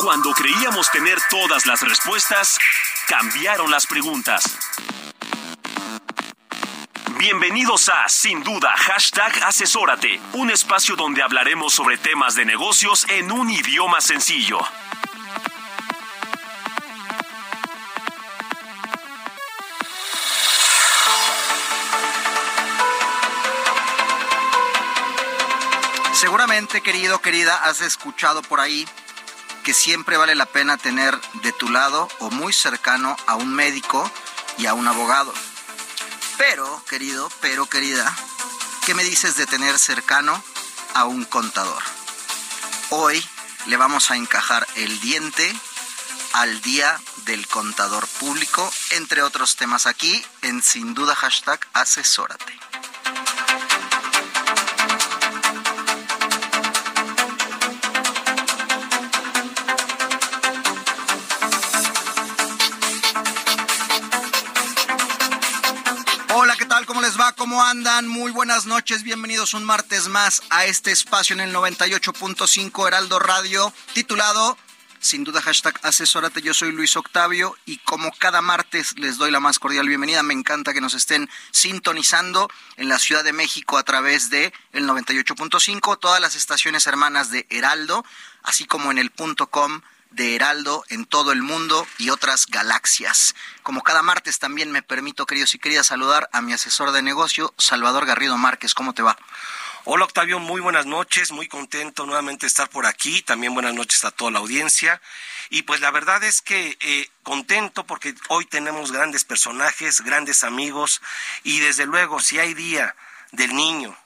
Cuando creíamos tener todas las respuestas, cambiaron las preguntas. Bienvenidos a Sin Duda, hashtag Asesórate, un espacio donde hablaremos sobre temas de negocios en un idioma sencillo. Seguramente, querido, querida, has escuchado por ahí que siempre vale la pena tener de tu lado o muy cercano a un médico y a un abogado. Pero, querido, pero querida, ¿qué me dices de tener cercano a un contador? Hoy le vamos a encajar el diente al día del contador público, entre otros temas aquí en sin duda hashtag asesórate. ¿Cómo les va? ¿Cómo andan? Muy buenas noches, bienvenidos un martes más a este espacio en el 98.5 Heraldo Radio, titulado sin duda hashtag asesórate, yo soy Luis Octavio y como cada martes les doy la más cordial bienvenida, me encanta que nos estén sintonizando en la Ciudad de México a través de el 98.5, todas las estaciones hermanas de Heraldo, así como en el punto com de Heraldo en todo el mundo y otras galaxias. Como cada martes también me permito, queridos y queridas, saludar a mi asesor de negocio, Salvador Garrido Márquez. ¿Cómo te va? Hola Octavio, muy buenas noches, muy contento nuevamente de estar por aquí, también buenas noches a toda la audiencia. Y pues la verdad es que eh, contento porque hoy tenemos grandes personajes, grandes amigos y desde luego si hay día del niño,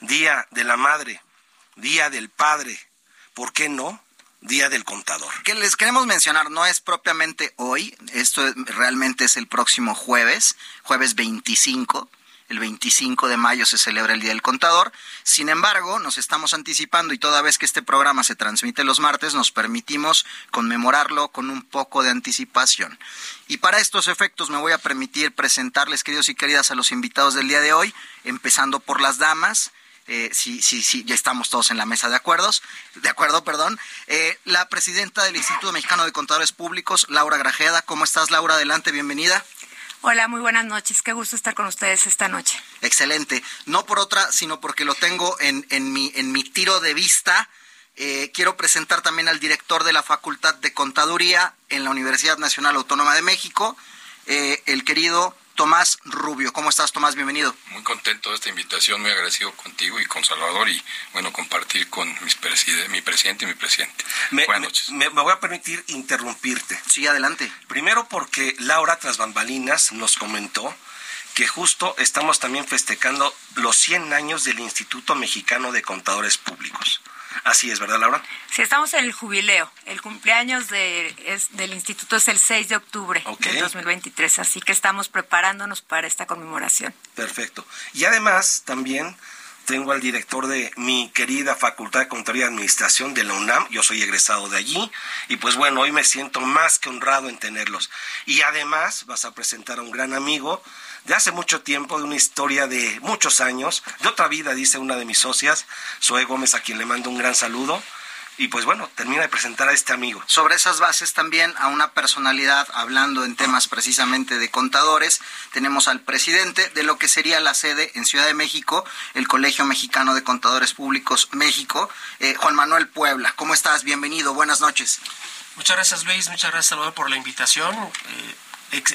día de la madre, día del padre, ¿por qué no? Día del contador. Que les queremos mencionar, no es propiamente hoy, esto realmente es el próximo jueves, jueves 25 el 25 de mayo se celebra el Día del Contador. Sin embargo, nos estamos anticipando y toda vez que este programa se transmite los martes, nos permitimos conmemorarlo con un poco de anticipación. Y para estos efectos me voy a permitir presentarles, queridos y queridas, a los invitados del día de hoy, empezando por las damas. Eh, sí, sí, sí, ya estamos todos en la mesa de acuerdos, de acuerdo, perdón. Eh, la presidenta del Instituto Mexicano de Contadores Públicos, Laura Grajeda. ¿Cómo estás, Laura? Adelante, bienvenida. Hola, muy buenas noches. Qué gusto estar con ustedes esta noche. Excelente. No por otra, sino porque lo tengo en, en, mi, en mi tiro de vista. Eh, quiero presentar también al director de la Facultad de Contaduría en la Universidad Nacional Autónoma de México, eh, el querido Tomás Rubio. ¿Cómo estás, Tomás? Bienvenido. Muy contento de esta invitación, muy agradecido contigo y con Salvador y, bueno, compartir con mis preside, mi presidente y mi presidente. Me, Buenas noches. me- me voy a permitir interrumpirte. Sí, adelante. Primero porque Laura tras bambalinas nos comentó que justo estamos también festejando los 100 años del Instituto Mexicano de Contadores Públicos. Así es, ¿verdad, Laura? Sí, estamos en el jubileo. El cumpleaños de, es- del instituto es el 6 de octubre Ok. del 2023, así que estamos preparándonos para esta conmemoración. Perfecto. Y además también tengo al director de mi querida Facultad de Contaduría y Administración de la UNAM. Yo soy egresado de allí. Y pues bueno, hoy me siento más que honrado en tenerlos. Y además vas a presentar a un gran amigo de hace mucho tiempo, de una historia de muchos años, de otra vida, dice una de mis socias, Zoe Gómez, a quien le mando un gran saludo. Y pues bueno, termina de presentar a este amigo. Sobre esas bases también a una personalidad hablando en temas precisamente de contadores. Tenemos al presidente de lo que sería la sede en Ciudad de México, el Colegio Mexicano de Contadores Públicos México, eh, Juan Manuel Puebla. ¿Cómo estás? Bienvenido, buenas noches. Muchas gracias Luis, muchas gracias Salvador por la invitación. Eh,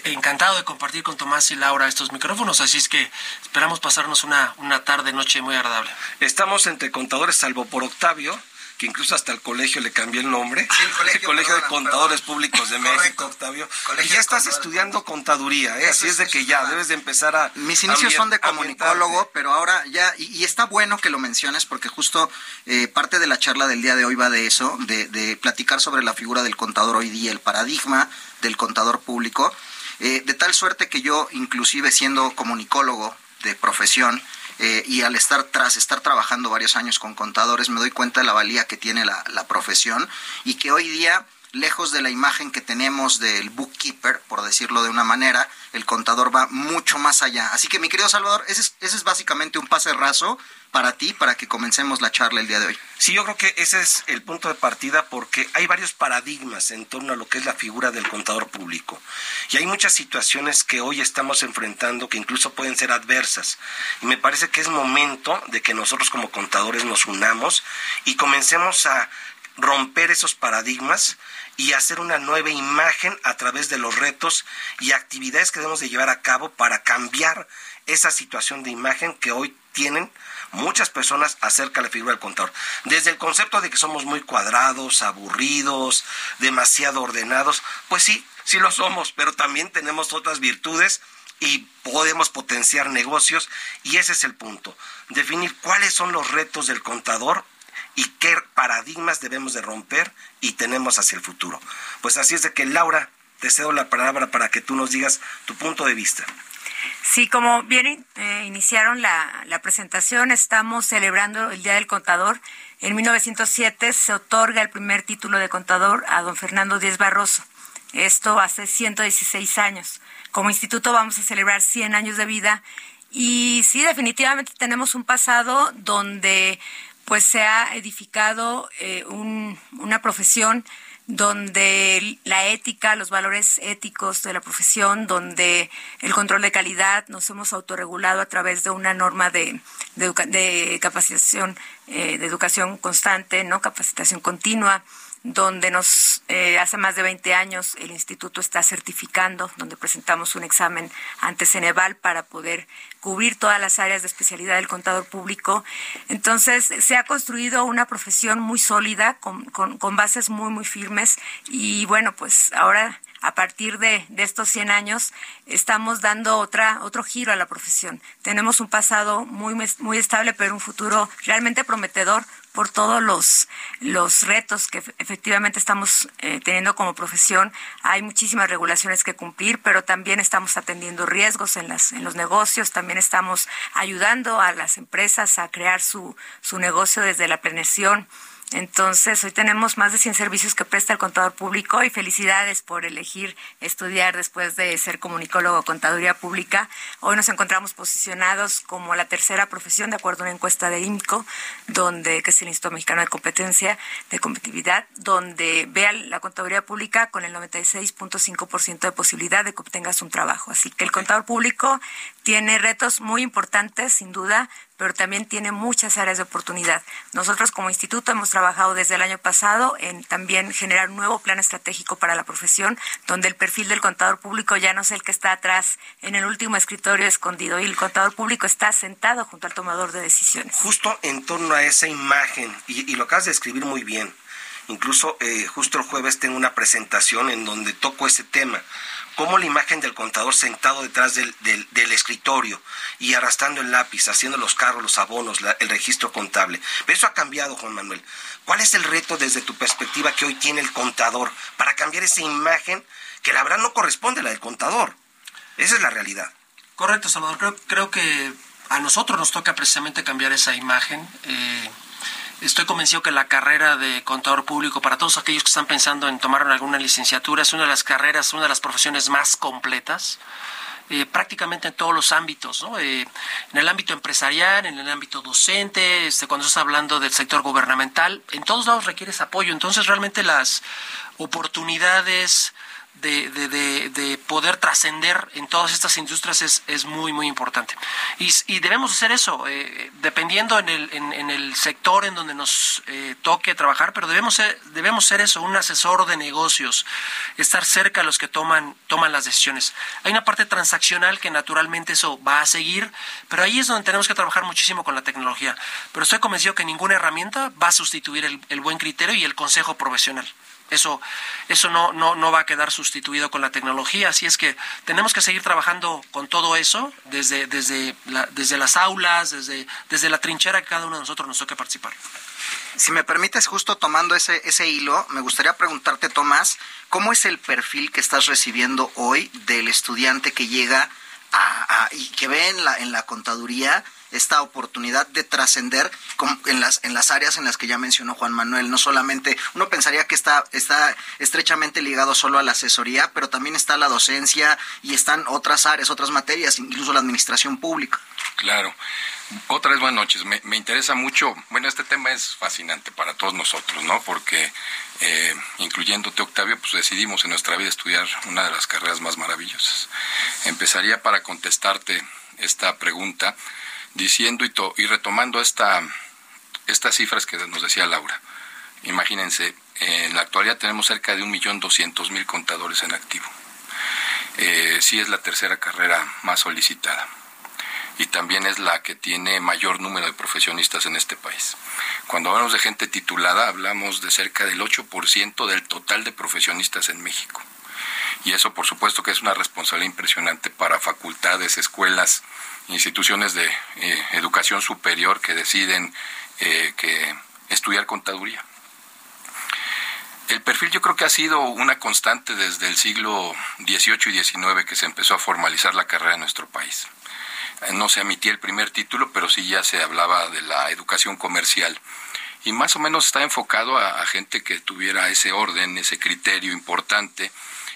encantado de compartir con Tomás y Laura estos micrófonos, así es que esperamos pasarnos una, una tarde, noche muy agradable. Estamos entre contadores, salvo por Octavio, que incluso hasta el colegio le cambió el nombre. Sí, el colegio, de Contadores Públicos de México, Octavio. y ya estás estudiando contaduría, ¿eh? así es de que ya debes de empezar a... Mis inicios son de comunicólogo, pero ahora ya, y, está bueno que lo menciones porque justo eh, parte de la charla del día de hoy va de eso, de, de platicar sobre la figura del contador hoy día, el paradigma del contador público. Eh, de tal suerte que yo, inclusive siendo comunicólogo de profesión, eh, y al estar tras estar trabajando varios años con contadores, me doy cuenta de la valía que tiene la, la profesión y que hoy día lejos de la imagen que tenemos del bookkeeper, por decirlo de una manera, el contador va mucho más allá. Así que mi querido Salvador, ese es, ese es básicamente un pase raso para ti, para que comencemos la charla el día de hoy. Sí, yo creo que ese es el punto de partida porque hay varios paradigmas en torno a lo que es la figura del contador público. Y hay muchas situaciones que hoy estamos enfrentando que incluso pueden ser adversas. Y me parece que es momento de que nosotros como contadores nos unamos y comencemos a romper esos paradigmas y hacer una nueva imagen a través de los retos y actividades que debemos de llevar a cabo para cambiar esa situación de imagen que hoy tienen muchas personas acerca de la figura del contador. Desde el concepto de que somos muy cuadrados, aburridos, demasiado ordenados, pues sí, sí lo somos, pero también tenemos otras virtudes y podemos potenciar negocios y ese es el punto, definir cuáles son los retos del contador y qué paradigmas debemos de romper y tenemos hacia el futuro. Pues así es de que Laura, te cedo la palabra para que tú nos digas tu punto de vista. Sí, como bien eh, iniciaron la, la, presentación, estamos celebrando el Día del Contador. En 1907 se otorga el primer título de contador a don Fernando Díez Barroso. Esto hace 116 años. Como instituto vamos a celebrar 100 años de vida y sí, definitivamente tenemos un pasado donde pues se ha edificado eh, una profesión donde la ética, los valores éticos de la profesión, donde el control de calidad nos hemos autorregulado a través de una norma de, de, capacitación, eh, de educación constante, no capacitación continua, donde nos eh, hace más de 20 años el instituto está certificando, donde presentamos un examen ante Ceneval para poder cubrir todas las áreas de especialidad del contador público. Entonces, se ha construido una profesión muy sólida, con, con, bases muy, muy firmes. Y bueno, pues ahora a partir de, de, estos 100 años estamos dando otra otro giro a la profesión. Tenemos un pasado muy muy estable, pero un futuro realmente prometedor por todos los, los retos que efectivamente estamos eh, teniendo como profesión. Hay muchísimas regulaciones que cumplir, pero también estamos atendiendo riesgos en, las, en los negocios, también estamos ayudando a las empresas a crear su, su negocio desde la planeación entonces, hoy tenemos más de 100 servicios que presta el contador público y felicidades por elegir estudiar después de ser comunicólogo contaduría pública. Hoy nos encontramos posicionados como la tercera profesión de acuerdo a una encuesta de IMCO, donde que es el Instituto Mexicano de Competencia de Competitividad, donde vea la contaduría pública con el 96.5% de posibilidad de que obtengas un trabajo. Así que el contador público tiene retos muy importantes, sin duda, pero también tiene muchas áreas de oportunidad. Nosotros como instituto hemos trabajado desde el año pasado en también generar un nuevo plan estratégico para la profesión, donde el perfil del contador público ya no es el que está atrás en el último escritorio escondido y el contador público está sentado junto al tomador de decisiones. Justo en torno a esa imagen, y, lo acabas de escribir muy bien, incluso eh, justo el jueves tengo una presentación en donde toco ese tema cómo la imagen del contador sentado detrás del, del, escritorio y arrastrando el lápiz, haciendo los cargos, los abonos, el registro contable. Pero eso ha cambiado, Juan Manuel. ¿Cuál es el reto desde tu perspectiva que hoy tiene el contador para cambiar esa imagen que la verdad no corresponde a la del contador? Esa es la realidad. Correcto, Salvador. Creo, creo que a nosotros nos toca precisamente cambiar esa imagen. Eh, Estoy convencido que la carrera de contador público, para todos aquellos que están pensando en tomar alguna licenciatura, es una de las carreras, una de las profesiones más completas. Eh, prácticamente en todos los ámbitos, ¿no? Eh, en el ámbito empresarial, en el ámbito docente, este, cuando estás hablando del sector gubernamental, en todos lados requieres apoyo. Entonces, realmente las oportunidades de, de, de, poder trascender en todas estas industrias es, es muy, muy importante. Y, y debemos hacer eso, eh, dependiendo en el, en, el sector en donde nos eh, toque trabajar, pero debemos ser, debemos ser eso, un asesor de negocios, estar cerca de los que toman, toman las decisiones. Hay una parte transaccional que naturalmente eso va a seguir, pero ahí es donde tenemos que trabajar muchísimo con la tecnología. Pero estoy convencido que ninguna herramienta va a sustituir el, el buen criterio y el consejo profesional. Eso, eso no, no, no va a quedar sustituido con la tecnología. Así es que tenemos que seguir trabajando con todo eso desde, desde, desde las aulas, desde, desde la trinchera que cada uno de nosotros nos toque participar. Si me permites, justo tomando ese, ese hilo, me gustaría preguntarte, Tomás, ¿cómo es el perfil que estás recibiendo hoy del estudiante que llega a, y que ve en la, en la contaduría esta oportunidad de trascender en las, en las áreas en las que ya mencionó Juan Manuel. No solamente, uno pensaría que está, está estrechamente ligado solo a la asesoría, pero también está la docencia y están otras áreas, otras materias, incluso la administración pública. Claro. Otra vez buenas noches. Me, interesa mucho, bueno, este tema es fascinante para todos nosotros, ¿no? Porque, eh, incluyéndote, Octavio, pues decidimos en nuestra vida estudiar una de las carreras más maravillosas. Empezaría para contestarte esta pregunta diciendo y, y retomando esta, estas cifras que nos decía Laura. Imagínense, en la actualidad tenemos cerca de un millón doscientos mil contadores en activo. Eh, sí es la tercera carrera más solicitada y también es la que tiene mayor número de profesionistas en este país. Cuando hablamos de gente titulada, hablamos de cerca del 8% del total de profesionistas en México. Y eso, por supuesto, que es una responsabilidad impresionante para facultades, escuelas, instituciones de eh, educación superior que deciden eh, que estudiar contaduría. El perfil yo creo que ha sido una constante desde el siglo XVIII y XIX que se empezó a formalizar la carrera en nuestro país. Eh, no se emitía el primer título, pero sí ya se hablaba de la educación comercial. Y más o menos está enfocado a gente que tuviera ese orden, ese criterio importante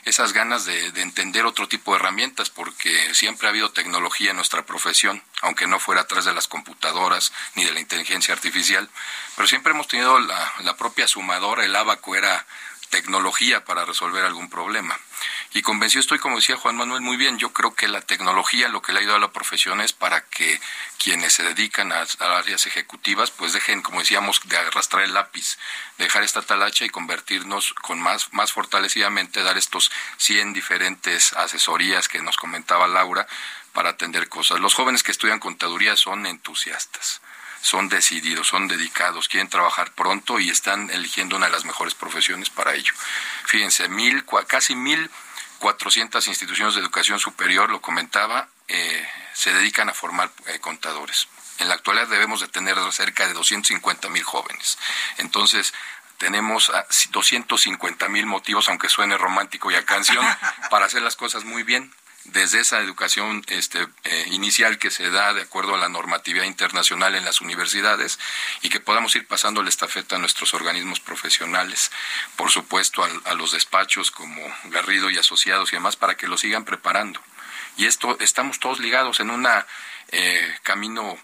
esas ganas de, entender otro tipo de herramientas, porque siempre ha habido tecnología en nuestra profesión, aunque no fuera atrás de las computadoras ni de la inteligencia artificial, pero siempre hemos tenido la, la propia sumadora, el abaco era tecnología para resolver algún problema. Y convencido estoy, como decía Juan Manuel, muy bien. Yo creo que la tecnología lo que le ha ayudado a la profesión es para que quienes se dedican a, áreas ejecutivas, pues dejen, como decíamos, de arrastrar el lápiz, dejar esta talacha y convertirnos con más, más fortalecidamente, dar estos 100 diferentes asesorías que nos comentaba Laura para atender cosas. Los jóvenes que estudian contaduría son entusiastas son decididos, son dedicados, quieren trabajar pronto y están eligiendo una de las mejores profesiones para ello. Fíjense, mil, casi mil cuatrocientas instituciones de educación superior, lo comentaba, eh, se dedican a formar eh, contadores. En la actualidad debemos de tener cerca de 250 mil jóvenes. Entonces, tenemos 250 mil motivos, aunque suene romántico y a canción, para hacer las cosas muy bien desde esa educación este, eh, inicial que se da de acuerdo a la normatividad internacional en las universidades y que podamos ir pasando la estafeta a nuestros organismos profesionales, por supuesto a, los despachos como Garrido y asociados y demás, para que lo sigan preparando. Y esto estamos todos ligados en un eh, camino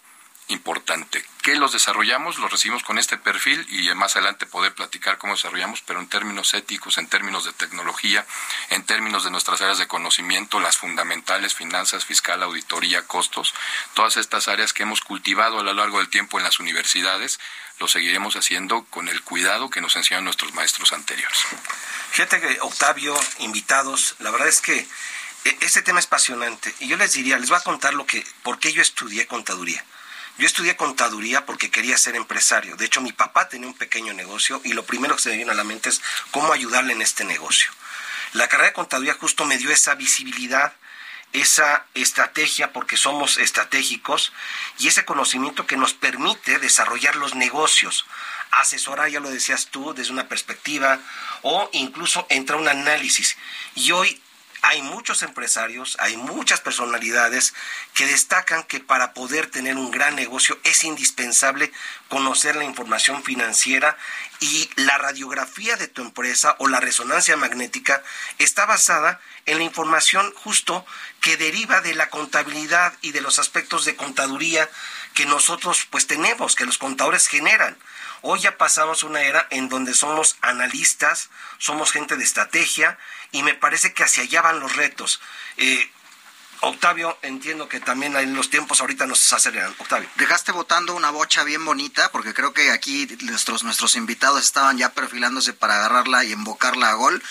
importante. ¿Qué los desarrollamos? Los recibimos con este perfil y más adelante poder platicar cómo desarrollamos, pero en términos éticos, en términos de tecnología, en términos de nuestras áreas de conocimiento, las fundamentales, finanzas, fiscal, auditoría, costos, todas estas áreas que hemos cultivado a lo largo del tiempo en las universidades, lo seguiremos haciendo con el cuidado que nos enseñan nuestros maestros anteriores. Fíjate Octavio, invitados, la verdad es que e, este tema es apasionante y yo les diría, les voy a contar lo que, por qué yo estudié contaduría. Yo estudié contaduría porque quería ser empresario. De hecho, mi papá tenía un pequeño negocio y lo primero que se me vino a la mente es cómo ayudarle en este negocio. La carrera de contaduría justo me dio esa visibilidad, esa estrategia, porque somos estratégicos, y ese conocimiento que nos permite desarrollar los negocios, asesorar, ya lo decías tú, desde una perspectiva, o incluso entrar un análisis. Y hoy hay muchos empresarios, hay muchas personalidades que destacan que para poder tener un gran negocio es indispensable conocer la información financiera y la radiografía de tu empresa o la resonancia magnética está basada en la información justo que deriva de la contabilidad y de los aspectos de contaduría que nosotros pues tenemos, que los contadores generan. Hoy ya pasamos una era en donde somos analistas, somos gente de estrategia y me parece que hacia allá van los retos. Eh, Octavio, entiendo que también en los tiempos ahorita nos aceleran. Octavio. Dejaste votando una bocha bien bonita, porque creo que aquí nuestros, nuestros invitados estaban ya perfilándose para agarrarla y embocarla a gol.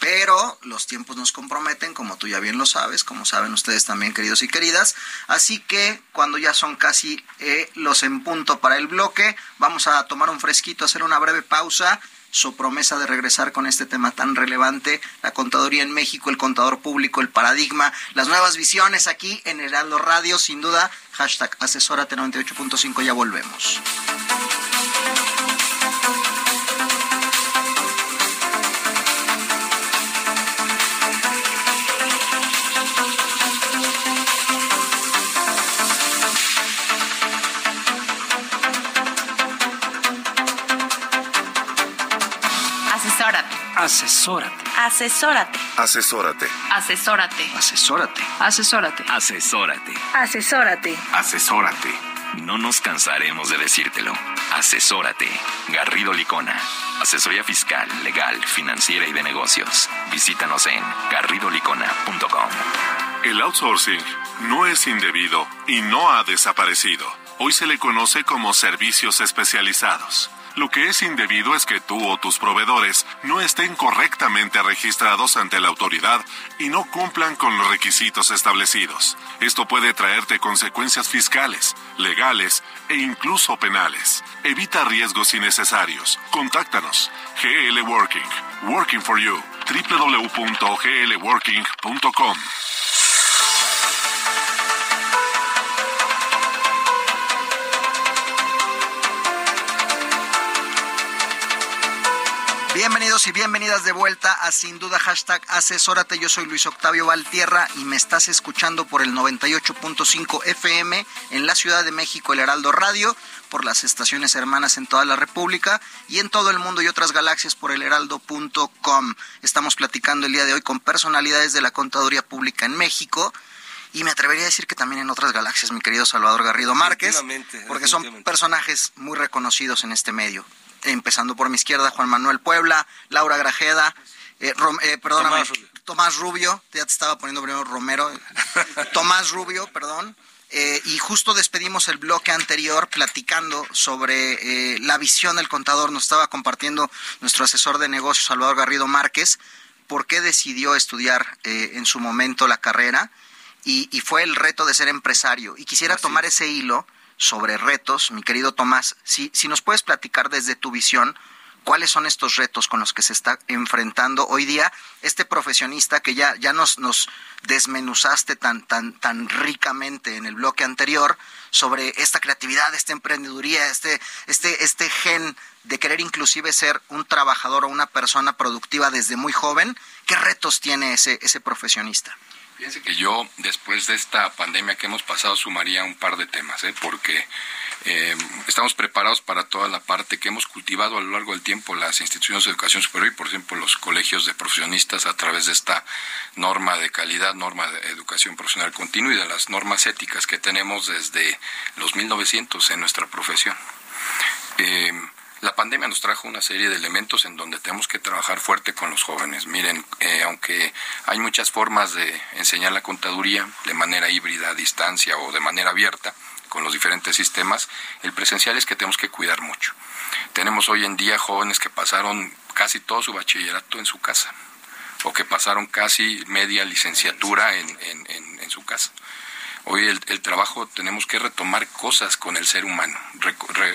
Pero los tiempos nos comprometen, como tú ya bien lo sabes, como saben ustedes también, queridos y queridas. Así que cuando ya son casi eh, los en punto para el bloque, vamos a tomar un fresquito, hacer una breve pausa su promesa de regresar con este tema tan relevante, la contaduría en México, el contador público, el paradigma, las nuevas visiones aquí en Heraldo Radio, sin duda, hashtag asesórate 98.5, ya volvemos. Asesórate. Asesórate. Asesórate. Asesórate. Asesórate. Asesórate. Asesórate. Asesórate. Asesórate. No nos cansaremos de decírtelo. Asesórate. Garrido Licona. Asesoría fiscal, legal, financiera y de negocios. Visítanos en garridolicona.com. El outsourcing no es indebido y no ha desaparecido. Hoy se le conoce como servicios especializados. Lo que es indebido es que tú o tus proveedores no estén correctamente registrados ante la autoridad y no cumplan con los requisitos establecidos. Esto puede traerte consecuencias fiscales, legales e incluso penales. Evita riesgos innecesarios. Contáctanos. GL Working. Working for You. www.glworking.com. Bienvenidos y bienvenidas de vuelta a Sin Duda Hashtag Asesórate. Yo soy Luis Octavio Valtierra y me estás escuchando por el 98.5 FM en la Ciudad de México, el Heraldo Radio, por las estaciones hermanas en toda la República y en todo el mundo y otras galaxias por el heraldo.com. Estamos platicando el día de hoy con personalidades de la Contaduría Pública en México y me atrevería a decir que también en otras galaxias, mi querido Salvador Garrido Márquez, porque son personajes muy reconocidos en este medio empezando por mi izquierda, Juan Manuel Puebla, Laura Grajeda, eh, eh, perdóname, Tomás Rubio. ya te estaba poniendo primero Romero, Tomás Rubio, perdón. Eh, y justo despedimos el bloque anterior platicando sobre la visión del contador. Nos estaba compartiendo nuestro asesor de negocios, Salvador Garrido Márquez, por qué decidió estudiar en su momento la carrera y, fue el reto de ser empresario. Y quisiera tomar ese hilo sobre retos. Mi querido Tomás, si, si nos puedes platicar desde tu visión, cuáles son estos retos con los que se está enfrentando hoy día este profesionista que ya, ya nos, nos desmenuzaste tan, tan, tan ricamente en el bloque anterior sobre esta creatividad, esta emprendeduría, este, este, este gen de querer inclusive ser un trabajador o una persona productiva desde muy joven. ¿Qué retos tiene ese, ese profesionista? Que yo, después de esta pandemia que hemos pasado, sumaría un par de temas, ¿eh? porque eh, estamos preparados para toda la parte que hemos cultivado a lo largo del tiempo las instituciones de educación superior y, por ejemplo, los colegios de profesionistas a través de esta norma de calidad, norma de educación profesional continua y de las normas éticas que tenemos desde los 1900 en nuestra profesión. La pandemia nos trajo una serie de elementos en donde tenemos que trabajar fuerte con los jóvenes. Miren, eh, aunque hay muchas formas de enseñar la contaduría de manera híbrida, a distancia o de manera abierta, con los diferentes sistemas, el presencial es que tenemos que cuidar mucho. Tenemos hoy en día jóvenes que pasaron casi todo su bachillerato en su casa o que pasaron casi media licenciatura en, en su casa. Hoy el, trabajo tenemos que retomar cosas con el ser humano,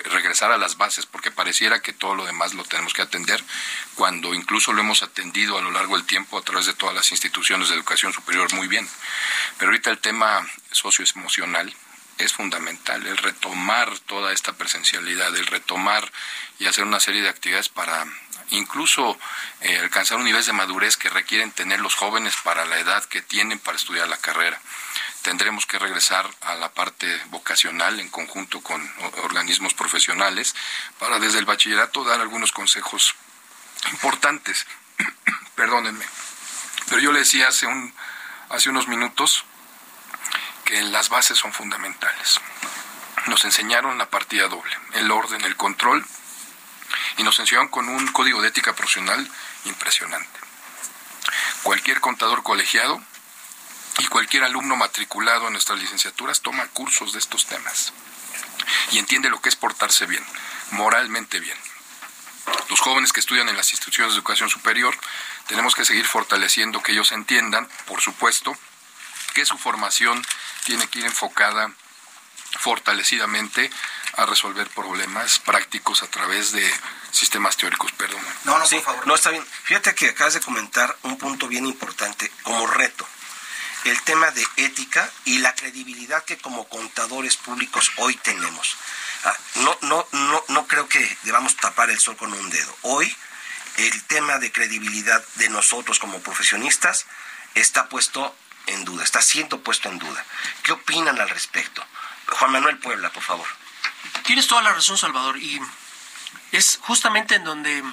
regresar a las bases, porque pareciera que todo lo demás lo tenemos que atender, cuando incluso lo hemos atendido a lo largo del tiempo a través de todas las instituciones de educación superior muy bien. Pero ahorita el tema socioemocional es fundamental, el retomar toda esta presencialidad, el retomar y hacer una serie de actividades para incluso eh, alcanzar un nivel de madurez que requieren tener los jóvenes para la edad que tienen para estudiar la carrera tendremos que regresar a la parte vocacional en conjunto con organismos profesionales para desde el bachillerato dar algunos consejos importantes. Perdónenme. Pero yo le decía hace, un, hace unos minutos que las bases son fundamentales. nos enseñaron la partida doble, el orden, el control, y nos enseñaron con un código de ética profesional impresionante. Cualquier contador colegiado y cualquier alumno matriculado en nuestras licenciaturas toma cursos de estos temas y entiende lo que es portarse bien, moralmente bien. Los jóvenes que estudian en las instituciones de educación superior tenemos que seguir fortaleciendo que ellos entiendan, por supuesto, que su formación tiene que ir enfocada fortalecidamente a resolver problemas prácticos a través de sistemas teóricos, perdón. No, no, por favor. No, está bien. Fíjate que acabas de comentar un punto bien importante como reto. El tema de ética y la credibilidad que como contadores públicos hoy tenemos. Ah, no, no, no, no creo que debamos tapar el sol con un dedo. Hoy el tema de credibilidad de nosotros como profesionistas está puesto en duda, está siendo puesto en duda. ¿Qué opinan al respecto? Juan Manuel Puebla, por favor. Tienes toda la razón, Salvador, y es justamente en donde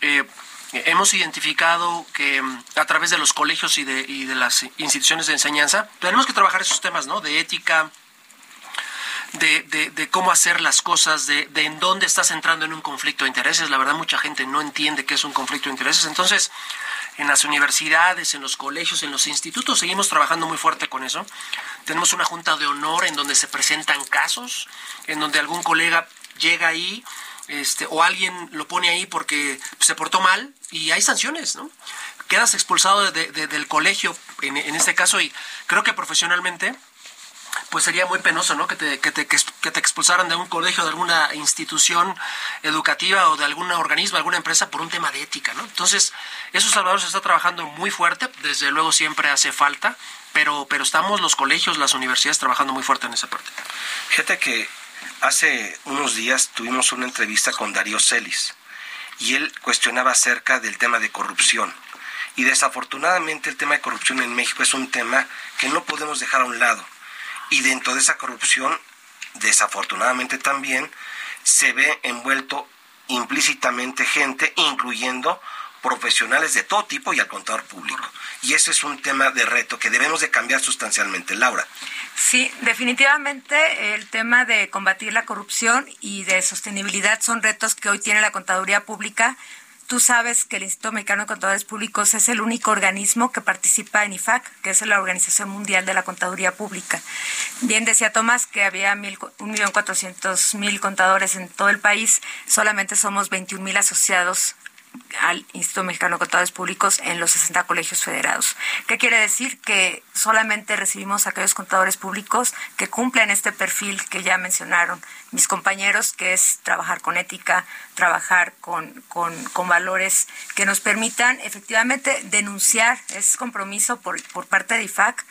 eh, hemos identificado que mm, a través de los colegios y de, y de las instituciones de enseñanza tenemos que trabajar esos temas, ¿no? De ética, de, de, cómo hacer las cosas, de, de, en dónde estás entrando en un conflicto de intereses. La verdad, mucha gente no entiende qué es un conflicto de intereses. Entonces, en las universidades, en los colegios, en los institutos, seguimos trabajando muy fuerte con eso. Tenemos una junta de honor en donde se presentan casos, en donde algún colega llega ahí este, o alguien lo pone ahí porque se portó mal y hay sanciones, ¿no? Quedas expulsado del colegio en, en este caso y creo que profesionalmente pues sería muy penoso, ¿no? Que te, que te, que te expulsaran de un colegio, de alguna institución educativa o de algún organismo, alguna empresa por un tema de ética, ¿no? Entonces, eso Salvador se está trabajando muy fuerte, desde luego siempre hace falta, pero, pero estamos los colegios, las universidades trabajando muy fuerte en esa parte. Fíjate que hace unos días tuvimos una entrevista con Darío Celis y él cuestionaba acerca del tema de corrupción. Y desafortunadamente el tema de corrupción en México es un tema que no podemos dejar a un lado y dentro de esa corrupción, desafortunadamente también, se ve envuelto implícitamente gente, incluyendo profesionales de todo tipo y al contador público. Y ese es un tema de reto que debemos de cambiar sustancialmente. Laura. Sí, definitivamente el tema de combatir la corrupción y de sostenibilidad son retos que hoy tiene la contaduría pública Tú sabes que el Instituto Mexicano de Contadores Públicos es el único organismo que participa en IFAC, que es la Organización Mundial de la Contaduría Pública. Bien decía Tomás que había un millón cuatrocientos mil contadores en todo el país, solamente somos 21 mil asociados al Instituto Mexicano de Contadores Públicos en los 60 colegios federados. ¿Qué quiere decir? Que solamente recibimos a aquellos contadores públicos que cumplen este perfil que ya mencionaron mis compañeros, que es trabajar con ética, trabajar con, con, con valores que nos permitan efectivamente denunciar, es compromiso por, por parte de IFAC,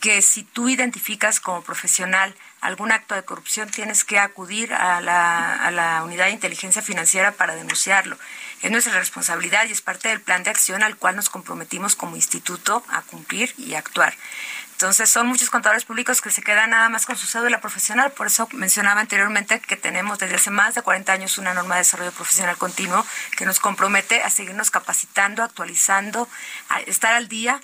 que si tú identificas como profesional algún acto de corrupción, tienes que acudir a la, a la unidad de inteligencia financiera para denunciarlo. Es nuestra responsabilidad y es parte del plan de acción al cual nos comprometimos como instituto a cumplir y actuar. Entonces, son muchos contadores públicos que se quedan nada más con su cédula profesional. Por eso mencionaba anteriormente que tenemos desde hace más de 40 años una norma de desarrollo profesional continuo que nos compromete a seguirnos capacitando, actualizando, a estar al día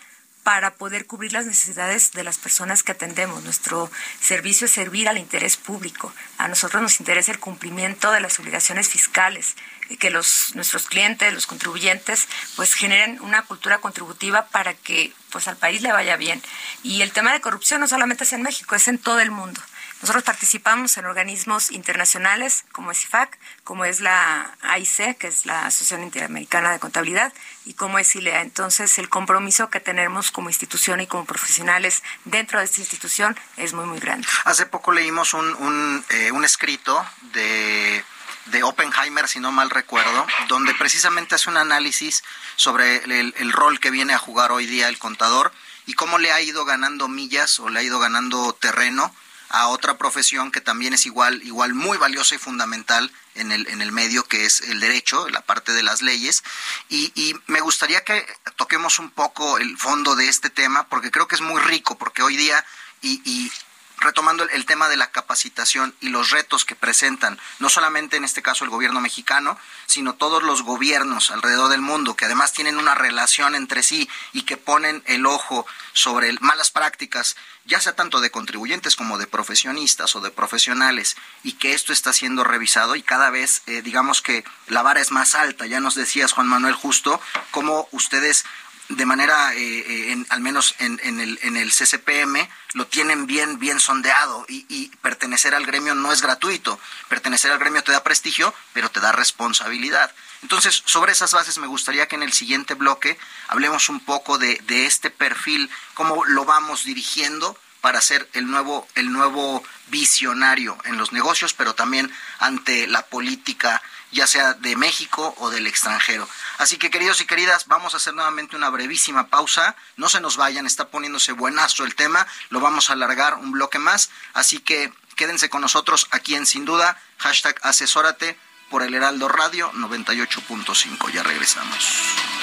para poder cubrir las necesidades de las personas que atendemos. Nuestro servicio es servir al interés público. A nosotros nos interesa el cumplimiento de las obligaciones fiscales, que los nuestros clientes, los contribuyentes, pues generen una cultura contributiva para que pues al país le vaya bien. Y el tema de corrupción no solamente es en México, es en todo el mundo. Nosotros participamos en organismos internacionales como es IFAC, como es la AIC, que es la Asociación Interamericana de Contabilidad, y como es ILEA. Entonces, el compromiso que tenemos como institución y como profesionales dentro de esta institución es muy, muy grande. Hace poco leímos un, un, eh, un escrito de de Oppenheimer, si no mal recuerdo, donde precisamente hace un análisis sobre el, el, rol que viene a jugar hoy día el contador y cómo le ha ido ganando millas o le ha ido ganando terreno a otra profesión que también es igual, igual muy valiosa y fundamental en el, en el medio, que es el derecho, la parte de las leyes. Y, y me gustaría que toquemos un poco el fondo de este tema, porque creo que es muy rico, porque hoy día, y, y retomando el, tema de la capacitación y los retos que presentan, no solamente en este caso el gobierno mexicano, sino todos los gobiernos alrededor del mundo, que además tienen una relación entre sí y que ponen el ojo sobre malas prácticas, ya sea tanto de contribuyentes como de profesionistas o de profesionales, y que esto está siendo revisado y cada vez, eh, digamos que la vara es más alta. Ya nos decías, Juan Manuel Justo, cómo ustedes de manera, eh, eh, al menos en, el, en el CCPM, lo tienen bien, bien sondeado y, y, pertenecer al gremio no es gratuito. Pertenecer al gremio te da prestigio, pero te da responsabilidad. Entonces, sobre esas bases me gustaría que en el siguiente bloque hablemos un poco de, de este perfil, cómo lo vamos dirigiendo para ser el nuevo, el nuevo visionario en los negocios, pero también ante la política ya sea de México o del extranjero. Así que queridos y queridas, vamos a hacer nuevamente una brevísima pausa. No se nos vayan, está poniéndose buenazo el tema, lo vamos a alargar un bloque más. Así que quédense con nosotros aquí en Sin Duda, hashtag asesórate por el Heraldo Radio 98.5. Ya regresamos.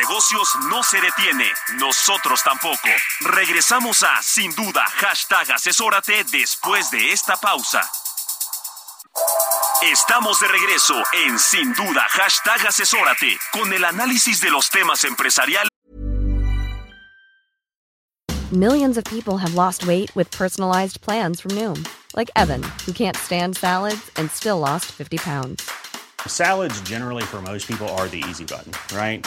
Negocios no se detiene, nosotros tampoco. Regresamos a Sin Duda, hashtag asesórate después de esta pausa. Estamos de regreso en Sin Duda, hashtag asesórate, con el análisis de los temas empresariales. Millions of people have lost weight with personalized plans from Noom, like Evan, who can't stand salads and still lost 50 pounds. Salads generally for most people are the easy button, right?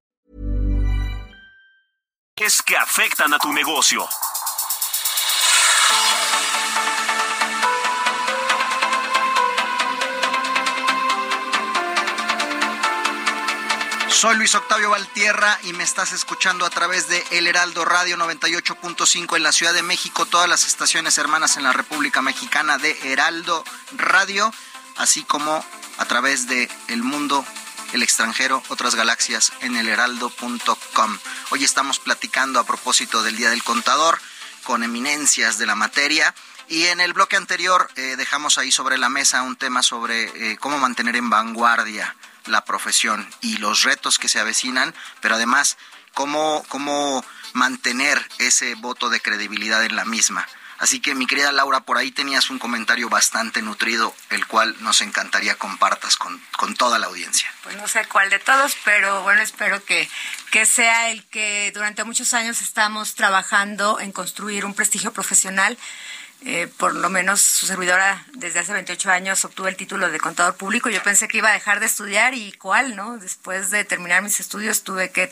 Es que afectan a tu negocio. Soy Luis Octavio Valtierra y me estás escuchando a través de El Heraldo Radio 98.5 en la Ciudad de México, todas las estaciones hermanas en la República Mexicana de Heraldo Radio, así como a través de El Mundo, el extranjero, otras galaxias en elheraldo.com. Hoy estamos platicando a propósito del Día del Contador con eminencias de la materia. Y en el bloque anterior eh, dejamos ahí sobre la mesa un tema sobre eh, cómo mantener en vanguardia la profesión y los retos que se avecinan, pero además cómo, cómo mantener ese voto de credibilidad en la misma. Así que mi querida Laura, por ahí tenías un comentario bastante nutrido, el cual nos encantaría compartas con, con toda la audiencia. Pues no sé cuál de todos, pero bueno, espero que, que sea el que durante muchos años estamos trabajando en construir un prestigio profesional eh, por lo menos su servidora desde hace 28 años obtuvo el título de contador público. Yo pensé que iba a dejar de estudiar y cuál, ¿no? Después de terminar mis estudios tuve que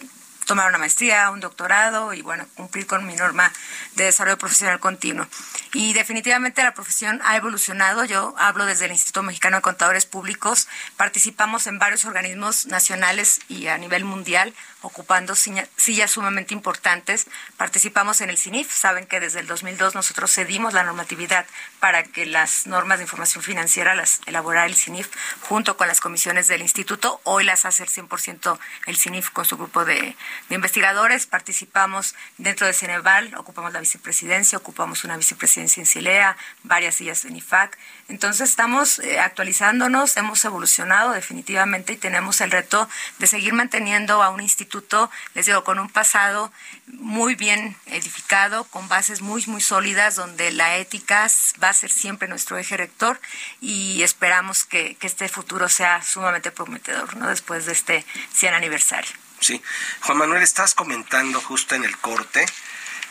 tomar una maestría, un doctorado y bueno, cumplir con mi norma de desarrollo profesional continuo. Y definitivamente la profesión ha evolucionado. Yo hablo desde el Instituto Mexicano de Contadores Públicos. Participamos en varios organismos nacionales y a nivel mundial, ocupando sillas sumamente importantes. Participamos en el CINIF. Saben que desde el 2002 nosotros cedimos la normatividad para que las normas de información financiera las elaborara el CINIF junto con las comisiones del instituto. Hoy las hace el 100% el CINIF con su grupo de, de investigadores. Participamos dentro de Ceneval, ocupamos la vicepresidencia, ocupamos una vicepresidencia en CILEA, varias sillas en IFAC. Entonces estamos eh, actualizándonos, hemos evolucionado definitivamente y tenemos el reto de seguir manteniendo a un instituto, les digo, con un pasado muy bien edificado, con bases muy, muy sólidas, donde la ética va a ser siempre nuestro eje rector y esperamos que, que este futuro sea sumamente prometedor, ¿no? Después de este 100 aniversario. Sí. Juan Manuel, estás comentando justo en el corte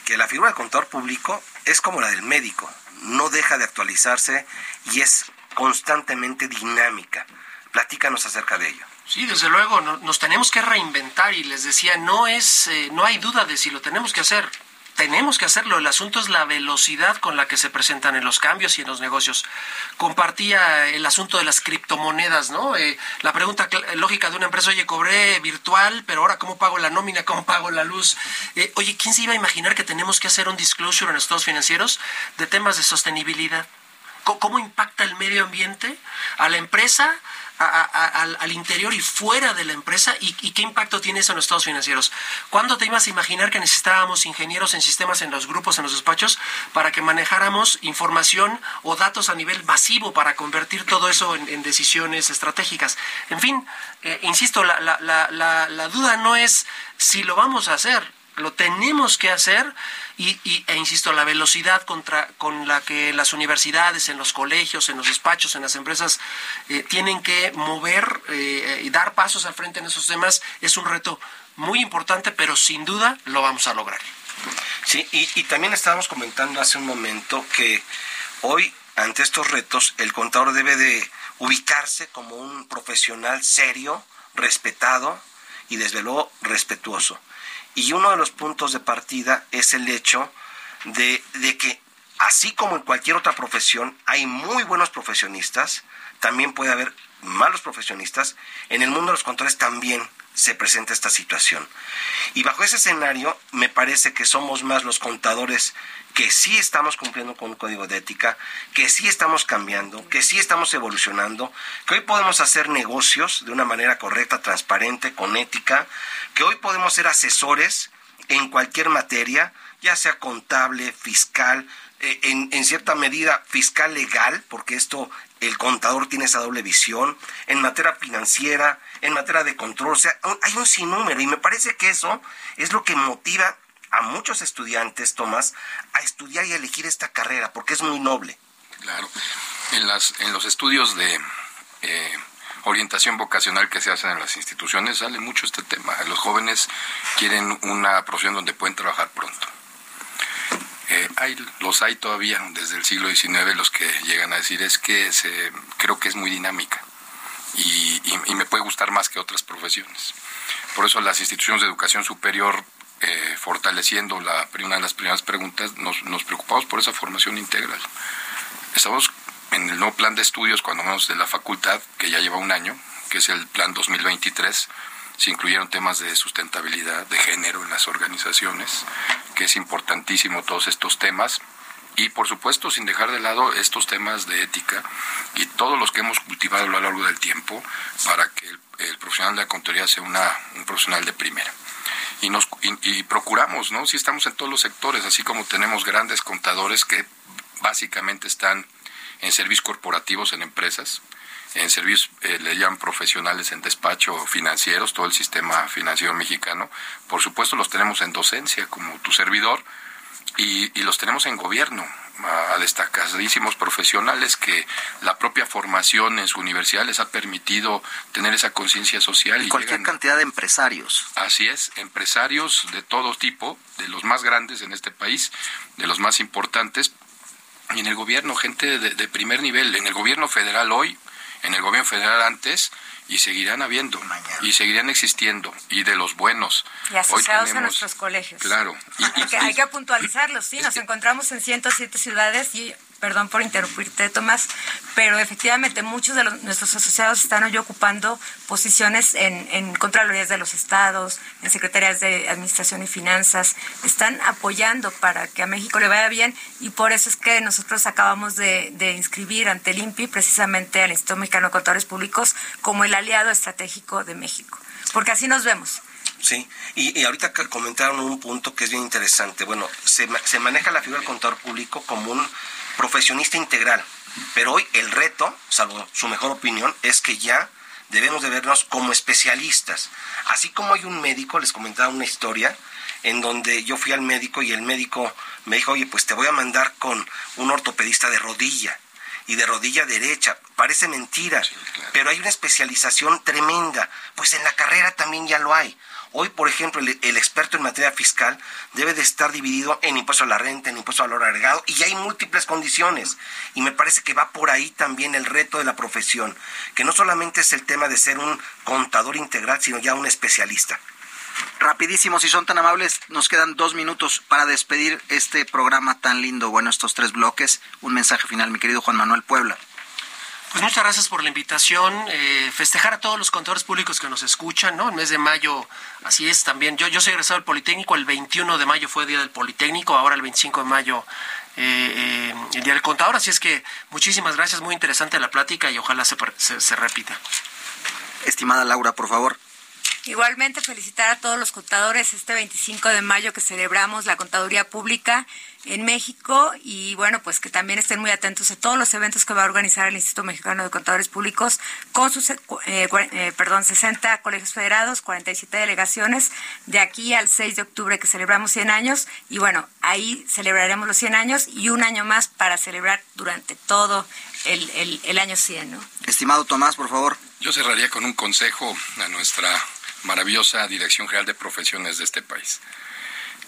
que la figura del contador público es como la del médico, no deja de actualizarse y es constantemente dinámica. Platícanos acerca de ello. Sí, desde luego, nos tenemos que reinventar y les decía, no es, eh, no hay duda de si lo tenemos que hacer tenemos que hacerlo. El asunto es la velocidad con la que se presentan en los cambios y en los negocios. Compartía el asunto de las criptomonedas, ¿no? Eh, la pregunta lógica de una empresa, oye, cobré virtual, pero ahora ¿cómo pago la nómina? ¿Cómo pago la luz? Eh, oye, ¿quién se iba a imaginar que tenemos que hacer un disclosure en estados financieros de temas de sostenibilidad? ¿Cómo impacta el medio ambiente a la empresa? Al, interior y fuera de la empresa y, qué impacto tiene eso en los estados financieros. ¿Cuándo te ibas a imaginar que necesitábamos ingenieros en sistemas en los grupos, en los despachos, para que manejáramos información o datos a nivel masivo para convertir todo eso en, decisiones estratégicas? En fin, eh, insisto, la duda no es si lo vamos a hacer, lo tenemos que hacer y, e insisto, la velocidad contra, con la que las universidades, en los colegios, en los despachos, en las empresas eh, tienen que mover eh, y dar pasos al frente en esos temas es un reto muy importante, pero sin duda lo vamos a lograr. Sí, y, y también estábamos comentando hace un momento que hoy, ante estos retos, el contador debe de ubicarse como un profesional serio, respetado y desde luego respetuoso. Y uno de los puntos de partida es el hecho de, que, así como en cualquier otra profesión, hay muy buenos profesionistas, también puede haber malos profesionistas. En el mundo de los contadores también se presenta esta situación. Y bajo ese escenario, me parece que somos más los contadores que sí estamos cumpliendo con un código de ética, que sí estamos cambiando, que sí estamos evolucionando, que hoy podemos hacer negocios de una manera correcta, transparente, con ética, que hoy podemos ser asesores en cualquier materia, ya sea contable, fiscal, eh, en, en, cierta medida fiscal legal, porque esto el contador tiene esa doble visión, en materia financiera, en materia de control, o sea, hay un sinnúmero y me parece que eso es lo que motiva a muchos estudiantes, Tomás, a estudiar y elegir esta carrera, porque es muy noble. Claro, en, las, en los estudios de... Eh, orientación vocacional que se hacen en las instituciones sale mucho este tema. Los jóvenes quieren una profesión donde pueden trabajar pronto. Eh, hay, los hay todavía desde el siglo XIX los que llegan a decir es que se, creo que es muy dinámica y, me puede gustar más que otras profesiones. Por eso las instituciones de educación superior, eh, fortaleciendo la, una de las primeras preguntas, nos, nos preocupamos por esa formación integral. Estamos en el nuevo plan de estudios, cuando menos de la facultad, que ya lleva un año, que es el plan 2023, se incluyeron temas de sustentabilidad, de género en las organizaciones, que es importantísimo todos estos temas. Y por supuesto, sin dejar de lado estos temas de ética y todos los que hemos cultivado a lo largo del tiempo para que el, profesional de la contaduría sea un profesional de primera. Y, nos, y procuramos, ¿no? Si estamos en todos los sectores, así como tenemos grandes contadores que básicamente están en servicios corporativos en empresas, en servicios, eh, le llaman profesionales en despacho financieros, todo el sistema financiero mexicano. Por supuesto los tenemos en docencia, como tu servidor, y, los tenemos en gobierno, a destacadísimos profesionales que la propia formación en su universidad les ha permitido tener esa conciencia social. Y, cualquier cantidad de empresarios. Así es, empresarios de todo tipo, de los más grandes en este país, de los más importantes, y en el gobierno, gente de, primer nivel, en el gobierno federal hoy, en el gobierno federal antes, y seguirán habiendo, y seguirán existiendo, y de los buenos. Y asociados a nuestros colegios. Claro. Y, hay que puntualizarlos, sí, nos encontramos en 107 ciudades y perdón por interrumpirte, Tomás, pero efectivamente muchos de nuestros asociados están hoy ocupando posiciones en, en Contralorías de los Estados, en Secretarías de Administración y Finanzas, están apoyando para que a México le vaya bien y por eso es que nosotros acabamos de, inscribir ante el INPI precisamente al Instituto Mexicano de Contadores Públicos como el aliado estratégico de México, porque así nos vemos. Sí, y, ahorita comentaron un punto que es bien interesante. Bueno, se, se maneja la figura del contador público como un profesionista integral. Pero hoy el reto, salvo su mejor opinión, es que ya debemos de vernos como especialistas. Así como hay un médico, les comentaba una historia, en donde yo fui al médico y el médico me dijo, oye, pues te voy a mandar con un ortopedista de rodilla y de rodilla derecha. Parece mentira, pero hay una especialización tremenda. Pues en la carrera también ya lo hay. Hoy, por ejemplo, el, experto en materia fiscal debe de estar dividido en impuesto a la renta, en impuesto al valor agregado, y hay múltiples condiciones. Y me parece que va por ahí también el reto de la profesión, que no solamente es el tema de ser un contador integral, sino ya un especialista. Rapidísimo, si son tan amables, nos quedan dos minutos para despedir este programa tan lindo. Bueno, estos tres bloques. Un mensaje final, mi querido Juan Manuel Puebla. Pues muchas gracias por la invitación. Eh, festejar a todos los contadores públicos que nos escuchan, ¿no? El mes de mayo, así es también. Yo, yo soy egresado del Politécnico, el 21 de mayo fue Día del Politécnico, ahora el 25 de mayo eh, eh, el Día del Contador. Así es que muchísimas gracias, muy interesante la plática y ojalá se, se, se repita. Estimada Laura, por favor. Igualmente felicitar a todos los contadores este 25 de mayo que celebramos la contaduría pública en México y bueno, pues que también estén muy atentos a todos los eventos que va a organizar el Instituto Mexicano de Contadores Públicos con sus, eh, eh, perdón, 60 colegios federados, 47 delegaciones de aquí al 6 de octubre que celebramos 100 años y bueno, ahí celebraremos los 100 años y un año más para celebrar durante todo el, el, el año 100, ¿no? Estimado Tomás, por favor. Yo cerraría con un consejo a nuestra maravillosa Dirección General de Profesiones de este país.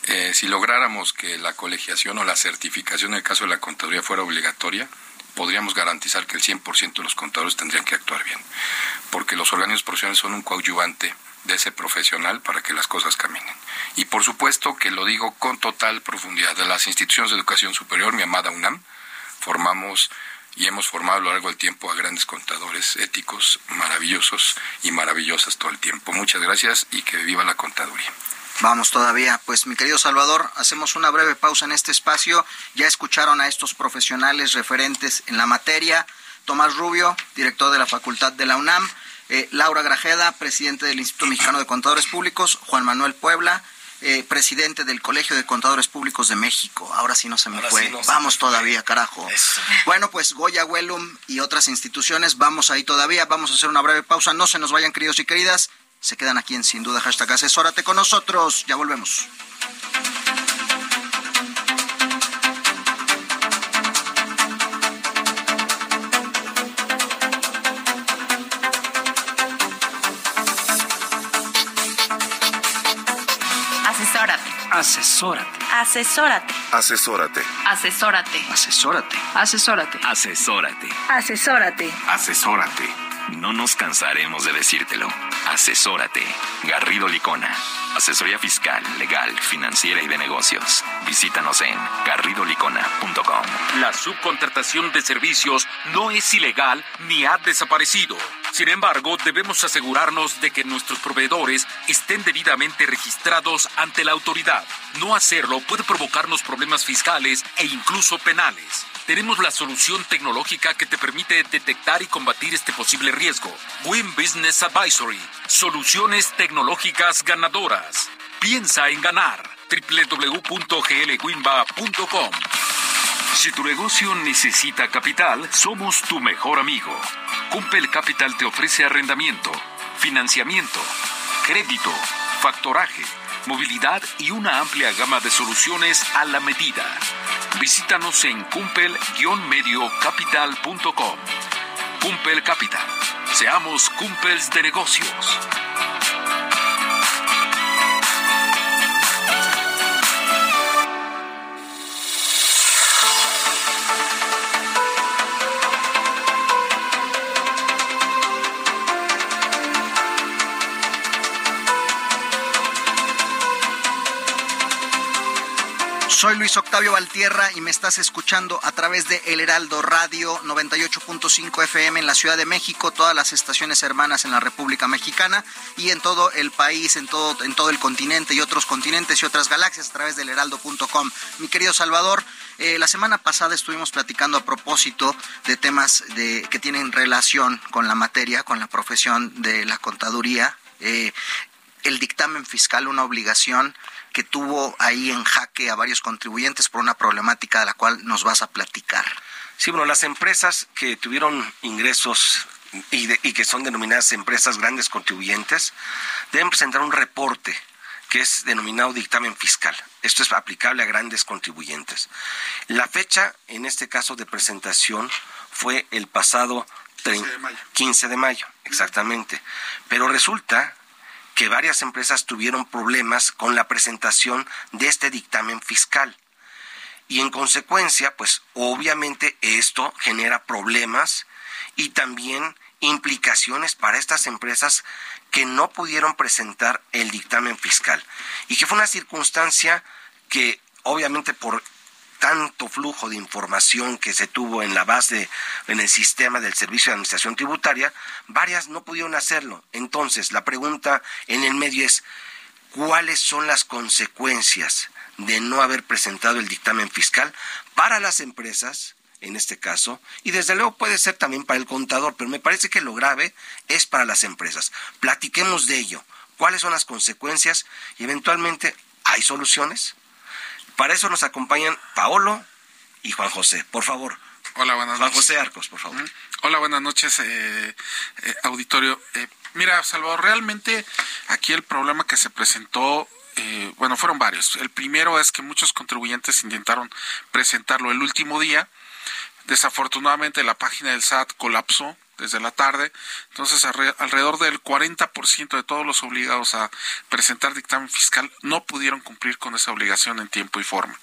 Eh, si lográramos que la colegiación o la certificación en el caso de la contaduría fuera obligatoria, podríamos garantizar que el 100% de los contadores tendrían que actuar bien, porque los organismos profesionales son un coadyuvante de ese profesional para que las cosas caminen. Y por supuesto que lo digo con total profundidad, de las instituciones de educación superior, mi amada UNAM, formamos y hemos formado a lo largo del tiempo a grandes contadores éticos maravillosos y maravillosas todo el tiempo. Muchas gracias y que viva la contaduría. Vamos todavía. Pues mi querido Salvador, hacemos una breve pausa en este espacio. Ya escucharon a estos profesionales referentes en la materia. Tomás Rubio, director de la Facultad de la UNAM. Eh, Laura Grajeda, presidente del Instituto Mexicano de Contadores Públicos. Juan Manuel Puebla, eh, presidente del Colegio de Contadores Públicos de México. Ahora sí no se me Ahora fue. sí no se vamos fue. todavía, carajo. Eso. Bueno, pues Goya Wellum y otras instituciones, vamos ahí todavía. Vamos a hacer una breve pausa. No se nos vayan, queridos y queridas. Se quedan aquí en Sin Duda, hashtag asesórate con nosotros. Ya volvemos. Asesórate. Asesórate. Asesórate. Asesórate. Asesórate. Asesórate. Asesórate. Asesórate. Asesórate. No nos cansaremos de decírtelo. Asesórate. Garrido Licona. Asesoría fiscal, legal, financiera y de negocios. Visítanos en garridolicona.com. La subcontratación de servicios no es ilegal ni ha desaparecido. Sin embargo, debemos asegurarnos de que nuestros proveedores estén debidamente registrados ante la autoridad. No hacerlo puede provocarnos problemas fiscales e incluso penales. Tenemos la solución tecnológica que te permite detectar y combatir este posible riesgo. Win Business Advisory. Soluciones tecnológicas ganadoras. Piensa en ganar. www.glwinba.com si tu negocio necesita capital, somos tu mejor amigo. Cumpel Capital te ofrece arrendamiento, financiamiento, crédito, factoraje, movilidad y una amplia gama de soluciones a la medida. Visítanos en cumpel-mediocapital.com. Cumpel Capital. Seamos cumpels de negocios. Soy Luis Octavio Valtierra y me estás escuchando a través de El Heraldo Radio 98.5 FM en la Ciudad de México, todas las estaciones hermanas en la República Mexicana y en todo el país, en todo, en todo el continente y otros continentes y otras galaxias a través del heraldo.com. Mi querido Salvador, eh, la semana pasada estuvimos platicando a propósito de temas de, que tienen relación con la materia, con la profesión de la contaduría. Eh, el dictamen fiscal, una obligación que tuvo ahí en jaque a varios contribuyentes por una problemática de la cual nos vas a platicar. Sí, bueno, las empresas que tuvieron ingresos y, de- y que son denominadas empresas grandes contribuyentes deben presentar un reporte que es denominado dictamen fiscal. Esto es aplicable a grandes contribuyentes. La fecha, en este caso de presentación, fue el pasado trein- 15 de mayo, exactamente. Pero resulta que varias empresas tuvieron problemas con la presentación de este dictamen fiscal. Y en consecuencia, pues obviamente esto genera problemas y también implicaciones para estas empresas que no pudieron presentar el dictamen fiscal. Y que fue una circunstancia que obviamente por tanto flujo de información que se tuvo en la base, en el sistema del Servicio de Administración Tributaria, varias no pudieron hacerlo. Entonces, la pregunta en el medio es, ¿cuáles son las consecuencias de no haber presentado el dictamen fiscal para las empresas? en este caso, y desde luego puede ser también para el contador, pero me parece que lo grave es para las empresas. Platiquemos de ello. ¿Cuáles son las consecuencias? Y eventualmente, ¿hay soluciones? Para eso nos acompañan Paolo y Juan José. Por favor. Hola, buenas Juan José Arcos, por favor. Hola, buenas noches, eh, eh, auditorio. Eh, mira, Salvador, realmente aquí el problema que se presentó bueno, fueron varios. El primero es que muchos contribuyentes intentaron presentarlo el último día. Desafortunadamente la página del SAT colapsó desde la tarde. Entonces, alrededor del 40% de todos los obligados a presentar dictamen fiscal no pudieron cumplir con esa obligación en tiempo y forma.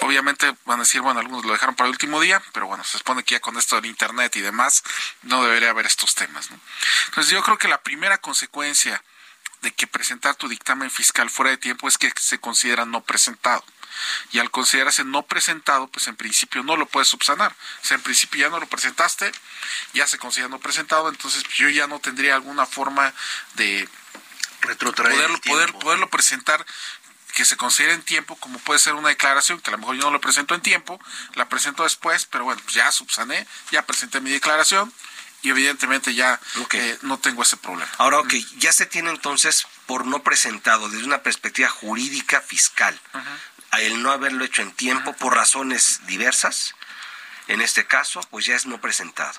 Obviamente van a decir, bueno, algunos lo dejaron para el último día, pero bueno, se supone que ya con esto del Internet y demás, no debería haber estos temas. Entonces, yo creo que la primera consecuencia de que presentar tu dictamen fiscal fuera de tiempo es que se considera no presentado y al considerarse no presentado, pues en principio no lo puedes subsanar. O sea, en principio ya no lo presentaste, ya se considera no presentado, entonces yo ya no tendría alguna forma de retrotraer poder, poderlo presentar que se considere en tiempo, como puede ser una declaración, que a lo mejor yo no lo presento en tiempo, la presento después, pero bueno, pues ya subsané, ya presenté mi declaración y evidentemente ya eh, no tengo ese problema. Ahora, ok, ya se tiene entonces por no presentado desde una perspectiva jurídica fiscal el no haberlo hecho en tiempo por razones diversas, en este caso, pues ya es no presentado.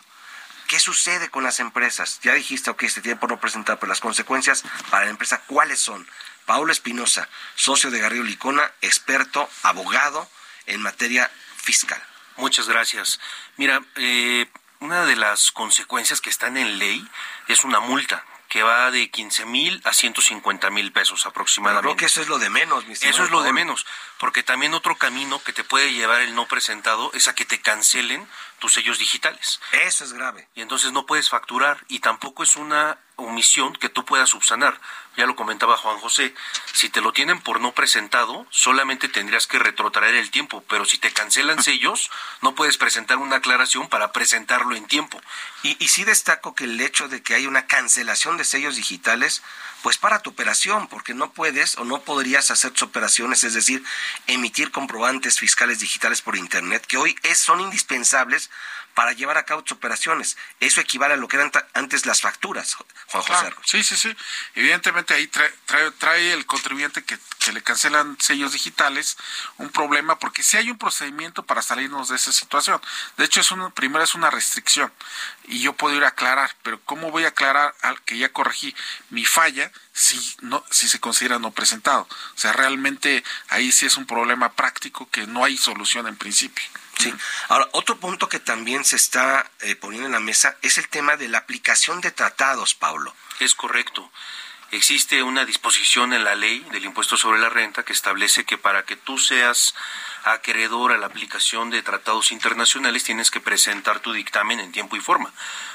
¿Qué sucede con las empresas? Ya dijiste, ok, este tiempo no presentado, pero las consecuencias para la empresa, ¿cuáles son? Paulo Espinosa, socio de Garrido Licona, experto, abogado en materia fiscal. Muchas gracias. Mira, eh, una de las consecuencias que están en ley es una multa que va de 15 mil a 150 mil pesos aproximadamente. creo que eso es lo de menos, mi Eso es lo de menos, porque también otro camino que te puede llevar el no presentado es a que te cancelen tus sellos digitales. Eso es grave. Y entonces no puedes facturar y tampoco es una omisión que tú puedas subsanar. Ya lo comentaba Juan José, si te lo tienen por no presentado, solamente tendrías que retrotraer el tiempo, pero si te cancelan sellos, no puedes presentar una aclaración para presentarlo en tiempo. Y, y sí destaco que el hecho de que hay una cancelación de sellos digitales, pues para tu operación, porque no puedes o no podrías hacer tus operaciones, es decir, emitir comprobantes fiscales digitales por Internet, que hoy es, son indispensables para llevar a cabo tus operaciones. Eso equivale a lo que eran antes las facturas, Juan José. sí, sí, sí. Evidentemente ahí trae, trae, trae el contribuyente que, que, le cancelan sellos digitales un problema porque si hay un procedimiento para salirnos de esa situación. De hecho, es una, primero es una restricción y yo puedo ir a aclarar, pero ¿cómo voy a aclarar al que ya corregí mi falla si no si se considera no presentado? O sea, realmente ahí sí es un problema práctico que no hay solución en principio. Sí. Ahora, otro punto que también se está eh, poniendo en la mesa es el tema de la aplicación de tratados, Pablo. Es correcto. Existe una disposición en la ley del impuesto sobre la renta que establece que para que tú seas acreedor a la aplicación de tratados internacionales tienes que presentar tu dictamen en tiempo y forma.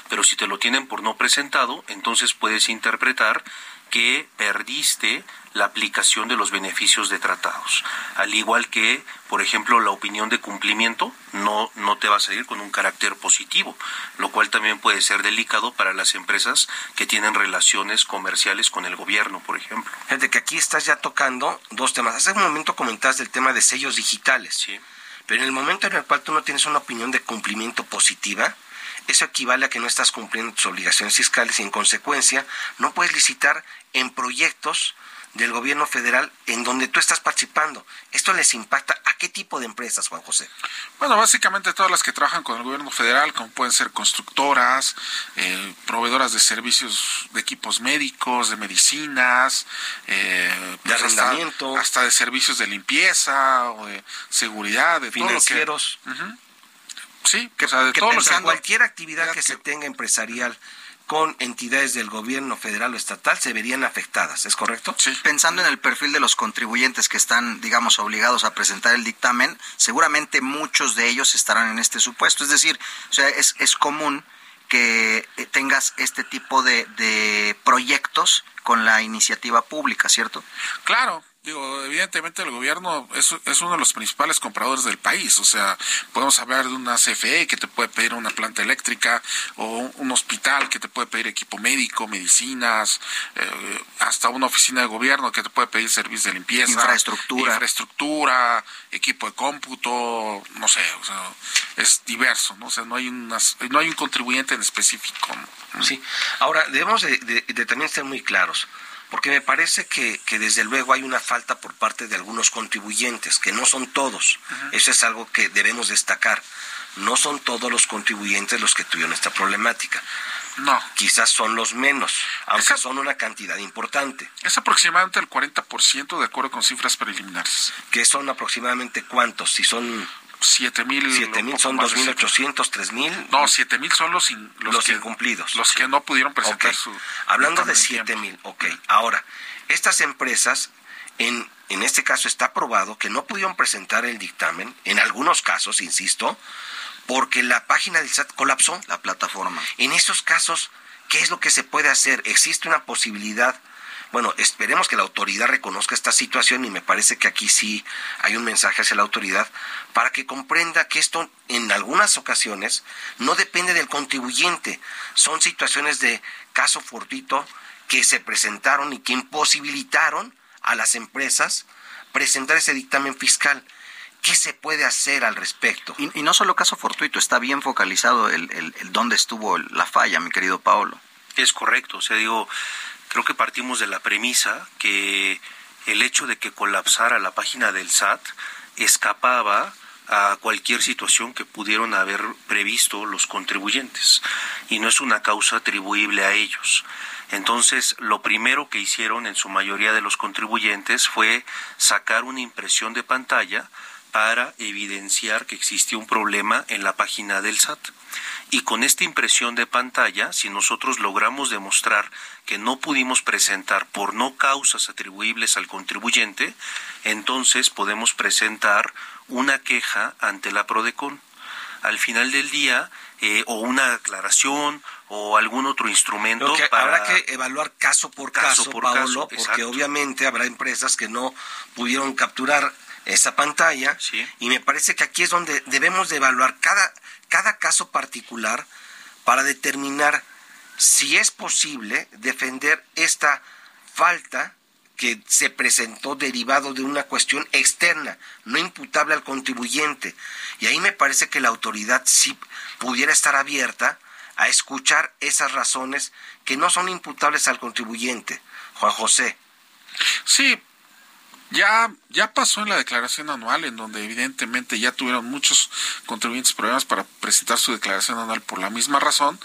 Pero si te lo tienen por no presentado, entonces puedes interpretar que perdiste la aplicación de los beneficios de tratados. Al igual que, por ejemplo, la opinión de cumplimiento no, no te va a salir con un carácter positivo, lo cual también puede ser delicado para las empresas que tienen relaciones comerciales con el gobierno, por ejemplo. Gente, que aquí estás ya tocando dos temas. Hace un momento comentaste el tema de sellos digitales. Sí. Pero en el momento en el cual tú no tienes una opinión de cumplimiento positiva, eso equivale a que no estás cumpliendo tus obligaciones fiscales y en consecuencia no puedes licitar en proyectos del gobierno federal en donde tú estás participando. ¿Esto les impacta a qué tipo de empresas, Juan José? Bueno, básicamente todas las que trabajan con el gobierno federal, como pueden ser constructoras, eh, proveedoras de servicios de equipos médicos, de medicinas, eh, de pues arrendamiento. Hasta, de servicios de limpieza o de seguridad, de financieros. Todo lo que, Sí, que, o sea, de que todo lo cualquier actividad que se tenga empresarial con entidades del gobierno federal o estatal se verían afectadas, ¿es correcto? Sí. Pensando en el perfil de los contribuyentes que están, digamos, obligados a presentar el dictamen, seguramente muchos de ellos estarán en este supuesto. Es decir, o sea, es, es común que eh, tengas este tipo de, de proyectos con la iniciativa pública, ¿cierto? Claro, Digo, evidentemente el gobierno es, es, uno de los principales compradores del país. O sea, podemos hablar de una CFE que te puede pedir una planta eléctrica o un hospital que te puede pedir equipo médico, medicinas, eh, hasta una oficina de gobierno que te puede pedir servicios de limpieza. Infraestructura. Infraestructura, equipo de cómputo, no sé, o sea, es diverso, ¿no? O sea, no hay, unas, no hay un contribuyente en específico. Sí. Ahora, debemos de, de, de también ser muy claros porque me parece que, que, desde luego hay una falta por parte de algunos contribuyentes, que no son todos. Uh -huh. Eso es algo que debemos destacar. No son todos los contribuyentes los que tuvieron esta problemática. No. Quizás son los menos, aunque son una cantidad importante. Es aproximadamente el 40% de acuerdo con cifras preliminares. ¿Que son aproximadamente cuántos? Si son siete mil siete mil son dos mil ochocientos tres mil. No siete mil son los in, los, los que, incumplidos los sí. que no pudieron presentar okay. su hablando de siete mil ok. Ahora estas empresas en en este caso está probado que no pudieron presentar el dictamen en algunos casos insisto porque la página del SAT colapsó. La plataforma. En esos casos qué es lo que se puede hacer existe una posibilidad bueno, esperemos que la autoridad reconozca esta situación y me parece que aquí sí hay un mensaje hacia la autoridad para que comprenda que esto en algunas ocasiones no depende del contribuyente, son situaciones de caso fortuito que se presentaron y que imposibilitaron a las empresas presentar ese dictamen fiscal. ¿Qué se puede hacer al respecto? Y, y no solo caso fortuito, está bien focalizado el, el, el dónde estuvo la falla, mi querido Paolo. Es correcto, o sea, digo, creo que partimos de la premisa que el hecho de que colapsara la página del SAT escapaba a cualquier situación que pudieron haber previsto los contribuyentes y no es una causa atribuible a ellos. Entonces, lo primero que hicieron en su mayoría de los contribuyentes fue sacar una impresión de pantalla para evidenciar que existía un problema en la página del SAT. Y con esta impresión de pantalla, si nosotros logramos demostrar que no pudimos presentar por no causas atribuibles al contribuyente, entonces podemos presentar una queja ante la PRODECON. Al final del día, eh, o una aclaración o algún otro instrumento. Que para... Habrá que evaluar caso por caso, caso por Paolo, caso, porque obviamente habrá empresas que no pudieron capturar esa pantalla sí. y me parece que aquí es donde debemos de evaluar cada, cada caso particular para determinar si es posible defender esta falta que se presentó derivado de una cuestión externa, no imputable al contribuyente. Y ahí me parece que la autoridad sí pudiera estar abierta a escuchar esas razones que no son imputables al contribuyente. Juan José. Sí, ya, ya pasó en la declaración anual, en donde evidentemente ya tuvieron muchos contribuyentes problemas para presentar su declaración anual por la misma razón.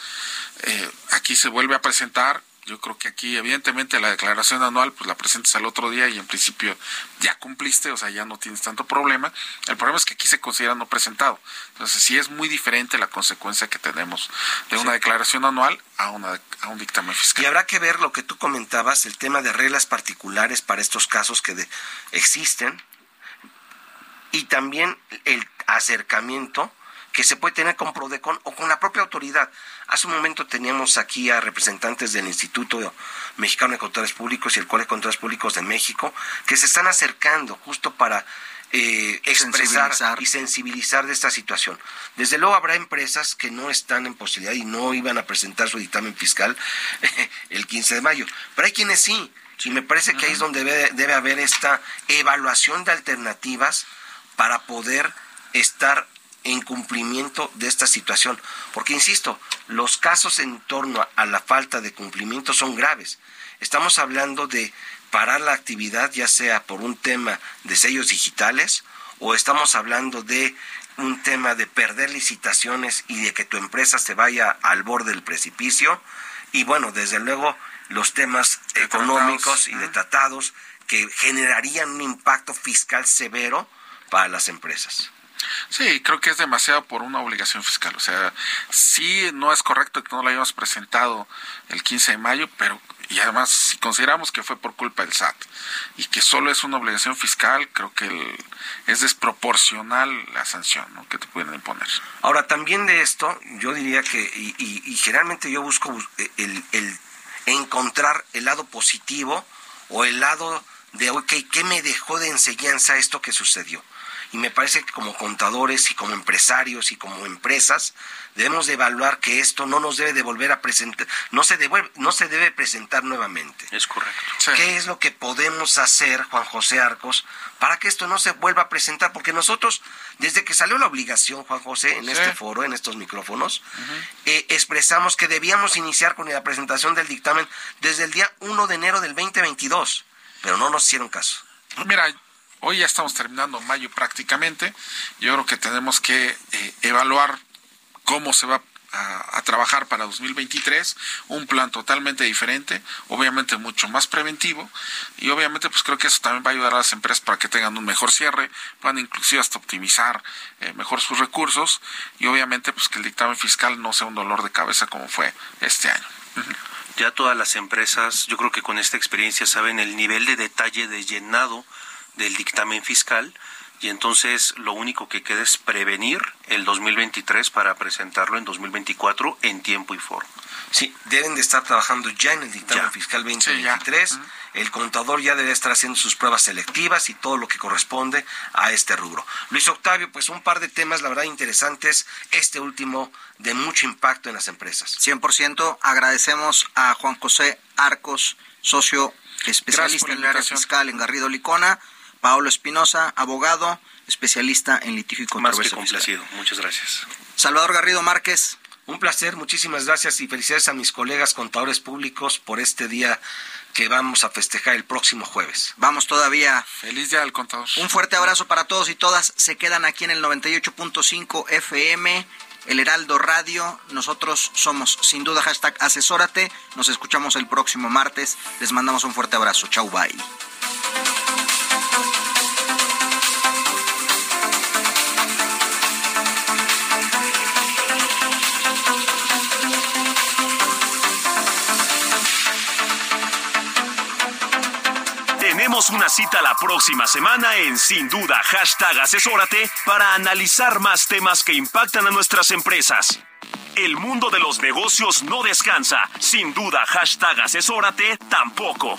Eh, aquí se vuelve a presentar. Yo creo que aquí, evidentemente, la declaración anual, pues la presentas al otro día y en principio ya cumpliste, o sea, ya no tienes tanto problema. El problema es que aquí se considera no presentado. Entonces, sí es muy diferente la consecuencia que tenemos de una declaración anual a, una, a un dictamen fiscal. Y habrá que ver lo que tú comentabas, el tema de reglas particulares para estos casos que de, existen y también el acercamiento que se puede tener con Prodecon o con la propia autoridad. Hace un momento teníamos aquí a representantes del Instituto Mexicano de Contadores Públicos y el Colegio de Contadores Públicos de México que se están acercando justo para eh, expresar sensibilizar. y sensibilizar de esta situación. Desde luego habrá empresas que no están en posibilidad y no iban a presentar su dictamen fiscal el 15 de mayo, pero hay quienes sí. Y me parece que ahí es donde debe, debe haber esta evaluación de alternativas para poder estar en cumplimiento de esta situación. Porque, insisto, los casos en torno a la falta de cumplimiento son graves. Estamos hablando de parar la actividad, ya sea por un tema de sellos digitales, o estamos hablando de un tema de perder licitaciones y de que tu empresa se vaya al borde del precipicio. Y bueno, desde luego, los temas de económicos tratados. y de tratados que generarían un impacto fiscal severo para las empresas. Sí, creo que es demasiado por una obligación fiscal. O sea, sí no es correcto que no la hayamos presentado el 15 de mayo, pero y además si consideramos que fue por culpa del SAT y que solo es una obligación fiscal, creo que es desproporcional la sanción que te pueden imponer. Ahora, también de esto, yo diría que, y, generalmente yo busco el, el encontrar el lado positivo o el lado de, ok, ¿qué me dejó de enseñanza esto que sucedió? Y me parece que como contadores y como empresarios y como empresas debemos de evaluar que esto no nos debe de volver a presentar, no se, devuelve, no se debe presentar nuevamente. Es correcto. ¿Qué es lo que podemos hacer, Juan José Arcos, para que esto no se vuelva a presentar? Porque nosotros, desde que salió la obligación, Juan José, en este foro, en estos micrófonos, eh, expresamos que debíamos iniciar con la presentación del dictamen desde el día 1 de enero del 2022, pero no nos hicieron caso. Mira, Hoy ya estamos terminando mayo prácticamente. Yo creo que tenemos que eh, evaluar cómo se va a, trabajar para 2023, un plan totalmente diferente, obviamente mucho más preventivo y obviamente pues creo que eso también va a ayudar a las empresas para que tengan un mejor cierre, puedan inclusive hasta optimizar eh, mejor sus recursos y obviamente pues que el dictamen fiscal no sea un dolor de cabeza como fue este año. Ya todas las empresas, yo creo que con esta experiencia saben el nivel de detalle de llenado del dictamen fiscal y entonces lo único que queda es prevenir el 2023 para presentarlo en 2024 en tiempo y forma. Sí, deben de estar trabajando ya en el dictamen fiscal 2023. el contador ya debe estar haciendo sus pruebas selectivas y todo lo que corresponde a este rubro. Luis Octavio, pues un par de temas, la verdad, interesantes. Este último de mucho impacto en las empresas. 100% agradecemos a Juan José Arcos, socio especialista en el área fiscal en Garrido Licona Paolo Espinosa, abogado, especialista en litigio y controversia Más complacido. Muchas gracias. Salvador Garrido Márquez. Un placer, muchísimas gracias y felicidades a mis colegas contadores públicos por este día que vamos a festejar el próximo jueves. Vamos todavía. Feliz día del contador. Un fuerte abrazo para todos y todas. Se quedan aquí en el 98.5 FM, el Heraldo Radio. Nosotros somos sin duda hashtag asesórate. Nos escuchamos el próximo martes. Les mandamos un fuerte abrazo. Chau, bye. Una cita la próxima semana en Sin Duda Hashtag Asesórate para analizar más temas que impactan a nuestras empresas. El mundo de los negocios no descansa. Sin duda Hashtag Asesórate tampoco.